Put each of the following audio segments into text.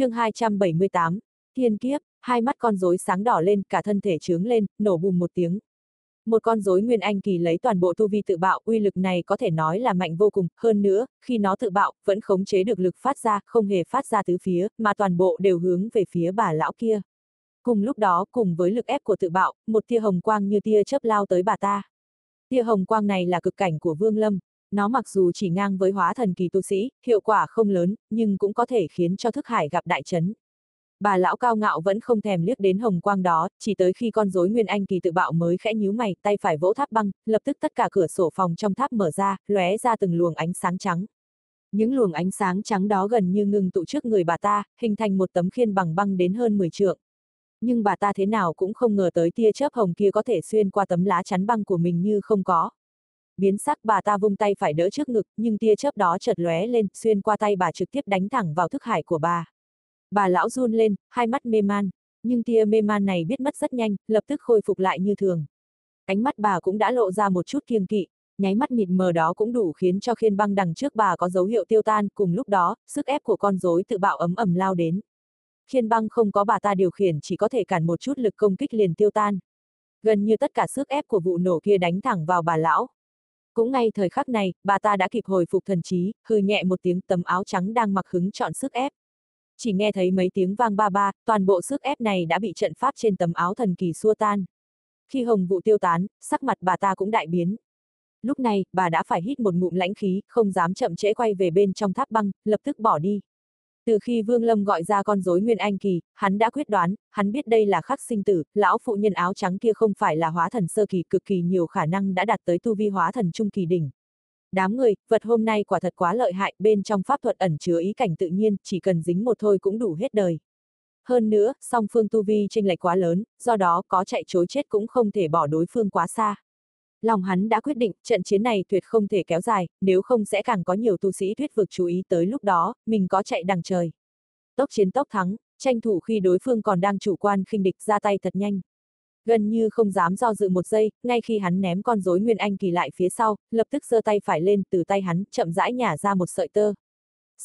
chương 278, thiên kiếp, hai mắt con rối sáng đỏ lên, cả thân thể trướng lên, nổ bùm một tiếng. Một con rối nguyên anh kỳ lấy toàn bộ tu vi tự bạo, uy lực này có thể nói là mạnh vô cùng, hơn nữa, khi nó tự bạo, vẫn khống chế được lực phát ra, không hề phát ra tứ phía, mà toàn bộ đều hướng về phía bà lão kia. Cùng lúc đó, cùng với lực ép của tự bạo, một tia hồng quang như tia chớp lao tới bà ta. Tia hồng quang này là cực cảnh của Vương Lâm, nó mặc dù chỉ ngang với hóa thần kỳ tu sĩ, hiệu quả không lớn, nhưng cũng có thể khiến cho thức hải gặp đại chấn. Bà lão cao ngạo vẫn không thèm liếc đến hồng quang đó, chỉ tới khi con rối Nguyên Anh kỳ tự bạo mới khẽ nhíu mày, tay phải vỗ tháp băng, lập tức tất cả cửa sổ phòng trong tháp mở ra, lóe ra từng luồng ánh sáng trắng. Những luồng ánh sáng trắng đó gần như ngừng tụ trước người bà ta, hình thành một tấm khiên bằng băng đến hơn 10 trượng. Nhưng bà ta thế nào cũng không ngờ tới tia chớp hồng kia có thể xuyên qua tấm lá chắn băng của mình như không có biến sắc bà ta vung tay phải đỡ trước ngực, nhưng tia chớp đó chợt lóe lên, xuyên qua tay bà trực tiếp đánh thẳng vào thức hải của bà. Bà lão run lên, hai mắt mê man, nhưng tia mê man này biết mất rất nhanh, lập tức khôi phục lại như thường. Ánh mắt bà cũng đã lộ ra một chút kiêng kỵ, nháy mắt mịt mờ đó cũng đủ khiến cho khiên băng đằng trước bà có dấu hiệu tiêu tan, cùng lúc đó, sức ép của con rối tự bạo ấm ẩm lao đến. Khiên băng không có bà ta điều khiển chỉ có thể cản một chút lực công kích liền tiêu tan. Gần như tất cả sức ép của vụ nổ kia đánh thẳng vào bà lão, cũng ngay thời khắc này, bà ta đã kịp hồi phục thần trí, hừ nhẹ một tiếng tấm áo trắng đang mặc hứng chọn sức ép. Chỉ nghe thấy mấy tiếng vang ba ba, toàn bộ sức ép này đã bị trận pháp trên tấm áo thần kỳ xua tan. Khi hồng vụ tiêu tán, sắc mặt bà ta cũng đại biến. Lúc này, bà đã phải hít một ngụm lãnh khí, không dám chậm trễ quay về bên trong tháp băng, lập tức bỏ đi. Từ khi Vương Lâm gọi ra con rối Nguyên Anh Kỳ, hắn đã quyết đoán, hắn biết đây là khắc sinh tử, lão phụ nhân áo trắng kia không phải là hóa thần sơ kỳ cực kỳ nhiều khả năng đã đạt tới tu vi hóa thần trung kỳ đỉnh. Đám người, vật hôm nay quả thật quá lợi hại, bên trong pháp thuật ẩn chứa ý cảnh tự nhiên, chỉ cần dính một thôi cũng đủ hết đời. Hơn nữa, song phương tu vi chênh lệch quá lớn, do đó có chạy chối chết cũng không thể bỏ đối phương quá xa. Lòng hắn đã quyết định, trận chiến này tuyệt không thể kéo dài, nếu không sẽ càng có nhiều tu sĩ thuyết vực chú ý tới lúc đó, mình có chạy đằng trời. Tốc chiến tốc thắng, tranh thủ khi đối phương còn đang chủ quan khinh địch ra tay thật nhanh. Gần như không dám do dự một giây, ngay khi hắn ném con rối Nguyên Anh kỳ lại phía sau, lập tức giơ tay phải lên, từ tay hắn, chậm rãi nhả ra một sợi tơ.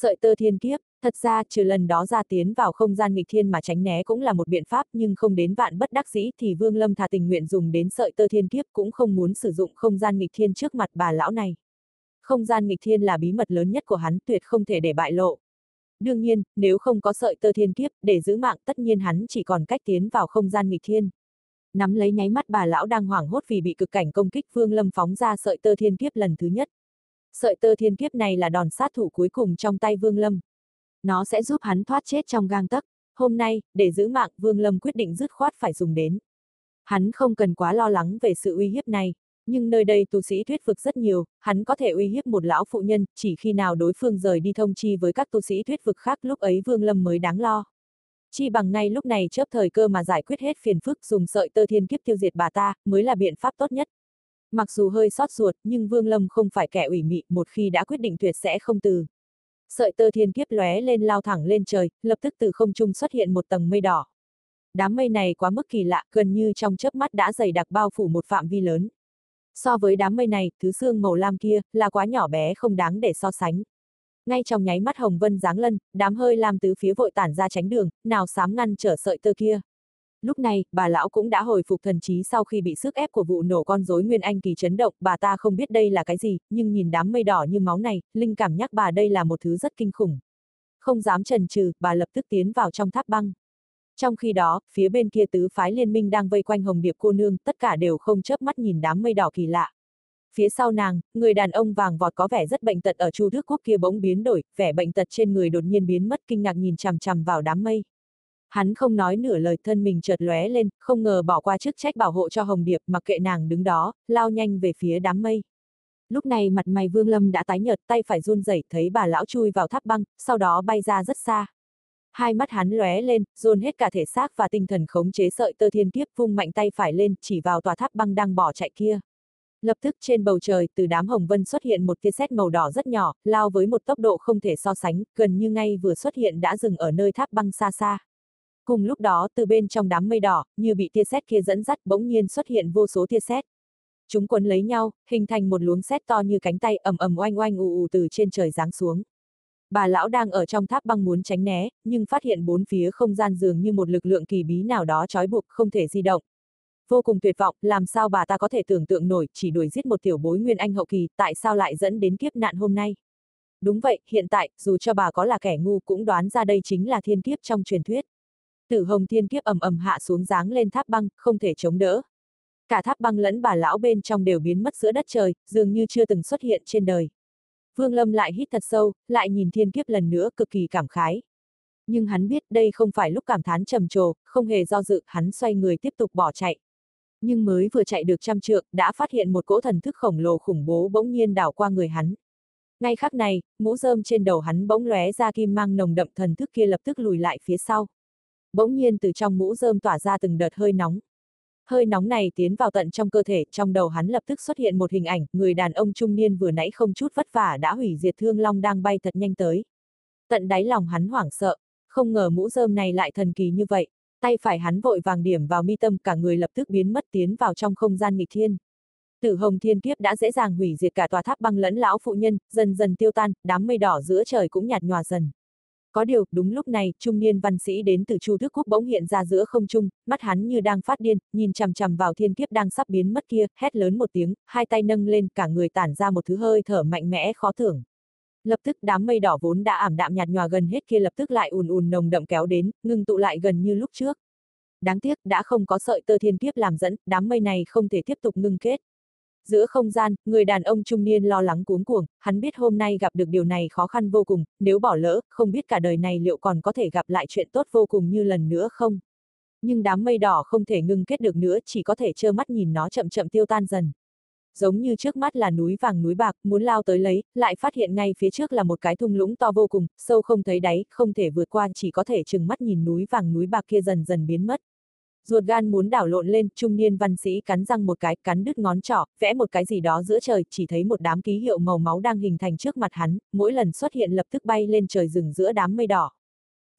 Sợi tơ thiên kiếp, thật ra trừ lần đó ra tiến vào không gian nghịch thiên mà tránh né cũng là một biện pháp nhưng không đến vạn bất đắc dĩ thì Vương Lâm thà tình nguyện dùng đến sợi tơ thiên kiếp cũng không muốn sử dụng không gian nghịch thiên trước mặt bà lão này. Không gian nghịch thiên là bí mật lớn nhất của hắn tuyệt không thể để bại lộ. Đương nhiên, nếu không có sợi tơ thiên kiếp, để giữ mạng tất nhiên hắn chỉ còn cách tiến vào không gian nghịch thiên. Nắm lấy nháy mắt bà lão đang hoảng hốt vì bị cực cảnh công kích Vương Lâm phóng ra sợi tơ thiên kiếp lần thứ nhất. Sợi tơ thiên kiếp này là đòn sát thủ cuối cùng trong tay Vương Lâm. Nó sẽ giúp hắn thoát chết trong gang tấc. Hôm nay, để giữ mạng, Vương Lâm quyết định dứt khoát phải dùng đến. Hắn không cần quá lo lắng về sự uy hiếp này, nhưng nơi đây tu sĩ thuyết vực rất nhiều, hắn có thể uy hiếp một lão phụ nhân, chỉ khi nào đối phương rời đi thông chi với các tu sĩ thuyết vực khác lúc ấy Vương Lâm mới đáng lo. Chi bằng ngay lúc này chớp thời cơ mà giải quyết hết phiền phức dùng sợi tơ thiên kiếp tiêu diệt bà ta, mới là biện pháp tốt nhất. Mặc dù hơi sót ruột, nhưng Vương Lâm không phải kẻ ủy mị, một khi đã quyết định tuyệt sẽ không từ. Sợi tơ thiên kiếp lóe lên lao thẳng lên trời, lập tức từ không trung xuất hiện một tầng mây đỏ. Đám mây này quá mức kỳ lạ, gần như trong chớp mắt đã dày đặc bao phủ một phạm vi lớn. So với đám mây này, thứ xương màu lam kia, là quá nhỏ bé không đáng để so sánh. Ngay trong nháy mắt Hồng Vân giáng lân, đám hơi lam tứ phía vội tản ra tránh đường, nào sám ngăn trở sợi tơ kia. Lúc này, bà lão cũng đã hồi phục thần trí sau khi bị sức ép của vụ nổ con rối Nguyên Anh kỳ chấn động, bà ta không biết đây là cái gì, nhưng nhìn đám mây đỏ như máu này, linh cảm nhắc bà đây là một thứ rất kinh khủng. Không dám chần chừ bà lập tức tiến vào trong tháp băng. Trong khi đó, phía bên kia tứ phái liên minh đang vây quanh Hồng Điệp cô nương, tất cả đều không chớp mắt nhìn đám mây đỏ kỳ lạ. Phía sau nàng, người đàn ông vàng vọt có vẻ rất bệnh tật ở Chu Đức Quốc kia bỗng biến đổi, vẻ bệnh tật trên người đột nhiên biến mất kinh ngạc nhìn chằm chằm vào đám mây. Hắn không nói nửa lời thân mình chợt lóe lên, không ngờ bỏ qua chức trách bảo hộ cho Hồng Điệp mặc kệ nàng đứng đó, lao nhanh về phía đám mây. Lúc này mặt mày Vương Lâm đã tái nhợt tay phải run rẩy thấy bà lão chui vào tháp băng, sau đó bay ra rất xa. Hai mắt hắn lóe lên, dồn hết cả thể xác và tinh thần khống chế sợi tơ thiên kiếp vung mạnh tay phải lên chỉ vào tòa tháp băng đang bỏ chạy kia. Lập tức trên bầu trời, từ đám hồng vân xuất hiện một tia sét màu đỏ rất nhỏ, lao với một tốc độ không thể so sánh, gần như ngay vừa xuất hiện đã dừng ở nơi tháp băng xa xa. Cùng lúc đó, từ bên trong đám mây đỏ, như bị tia sét kia dẫn dắt, bỗng nhiên xuất hiện vô số tia sét. Chúng quấn lấy nhau, hình thành một luống sét to như cánh tay ầm ầm oanh oanh ù ù từ trên trời giáng xuống. Bà lão đang ở trong tháp băng muốn tránh né, nhưng phát hiện bốn phía không gian dường như một lực lượng kỳ bí nào đó trói buộc, không thể di động. Vô cùng tuyệt vọng, làm sao bà ta có thể tưởng tượng nổi, chỉ đuổi giết một tiểu bối nguyên anh hậu kỳ, tại sao lại dẫn đến kiếp nạn hôm nay? Đúng vậy, hiện tại, dù cho bà có là kẻ ngu cũng đoán ra đây chính là thiên kiếp trong truyền thuyết. Tử hồng thiên kiếp ầm ầm hạ xuống dáng lên tháp băng, không thể chống đỡ. Cả tháp băng lẫn bà lão bên trong đều biến mất giữa đất trời, dường như chưa từng xuất hiện trên đời. Vương Lâm lại hít thật sâu, lại nhìn thiên kiếp lần nữa cực kỳ cảm khái. Nhưng hắn biết đây không phải lúc cảm thán trầm trồ, không hề do dự, hắn xoay người tiếp tục bỏ chạy. Nhưng mới vừa chạy được trăm trượng, đã phát hiện một cỗ thần thức khổng lồ khủng bố bỗng nhiên đảo qua người hắn. Ngay khắc này, mũ rơm trên đầu hắn bỗng lóe ra kim mang nồng đậm thần thức kia lập tức lùi lại phía sau. Bỗng nhiên từ trong mũ rơm tỏa ra từng đợt hơi nóng. Hơi nóng này tiến vào tận trong cơ thể, trong đầu hắn lập tức xuất hiện một hình ảnh, người đàn ông trung niên vừa nãy không chút vất vả đã hủy diệt thương long đang bay thật nhanh tới. Tận đáy lòng hắn hoảng sợ, không ngờ mũ rơm này lại thần kỳ như vậy, tay phải hắn vội vàng điểm vào mi tâm cả người lập tức biến mất tiến vào trong không gian nghịch thiên. Tử hồng thiên kiếp đã dễ dàng hủy diệt cả tòa tháp băng lẫn lão phụ nhân, dần dần tiêu tan, đám mây đỏ giữa trời cũng nhạt nhòa dần. Có điều, đúng lúc này, trung niên văn sĩ đến từ Chu Thức Quốc bỗng hiện ra giữa không trung, mắt hắn như đang phát điên, nhìn chằm chằm vào thiên kiếp đang sắp biến mất kia, hét lớn một tiếng, hai tay nâng lên, cả người tản ra một thứ hơi thở mạnh mẽ khó tưởng. Lập tức đám mây đỏ vốn đã ảm đạm nhạt nhòa gần hết kia lập tức lại ùn ùn nồng đậm kéo đến, ngưng tụ lại gần như lúc trước. Đáng tiếc, đã không có sợi tơ thiên kiếp làm dẫn, đám mây này không thể tiếp tục ngưng kết. Giữa không gian, người đàn ông trung niên lo lắng cuống cuồng, hắn biết hôm nay gặp được điều này khó khăn vô cùng, nếu bỏ lỡ, không biết cả đời này liệu còn có thể gặp lại chuyện tốt vô cùng như lần nữa không? Nhưng đám mây đỏ không thể ngưng kết được nữa, chỉ có thể trơ mắt nhìn nó chậm chậm tiêu tan dần. Giống như trước mắt là núi vàng núi bạc, muốn lao tới lấy, lại phát hiện ngay phía trước là một cái thung lũng to vô cùng, sâu không thấy đáy, không thể vượt qua, chỉ có thể chừng mắt nhìn núi vàng núi bạc kia dần dần biến mất. Ruột gan muốn đảo lộn lên, trung niên văn sĩ cắn răng một cái, cắn đứt ngón trỏ, vẽ một cái gì đó giữa trời, chỉ thấy một đám ký hiệu màu máu đang hình thành trước mặt hắn, mỗi lần xuất hiện lập tức bay lên trời rừng giữa đám mây đỏ.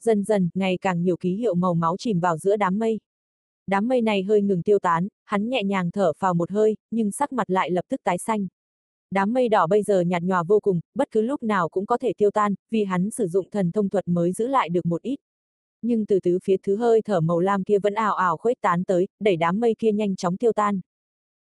Dần dần, ngày càng nhiều ký hiệu màu máu chìm vào giữa đám mây. Đám mây này hơi ngừng tiêu tán, hắn nhẹ nhàng thở vào một hơi, nhưng sắc mặt lại lập tức tái xanh. Đám mây đỏ bây giờ nhạt nhòa vô cùng, bất cứ lúc nào cũng có thể tiêu tan, vì hắn sử dụng thần thông thuật mới giữ lại được một ít nhưng từ tứ phía thứ hơi thở màu lam kia vẫn ảo ảo khuếch tán tới, đẩy đám mây kia nhanh chóng tiêu tan.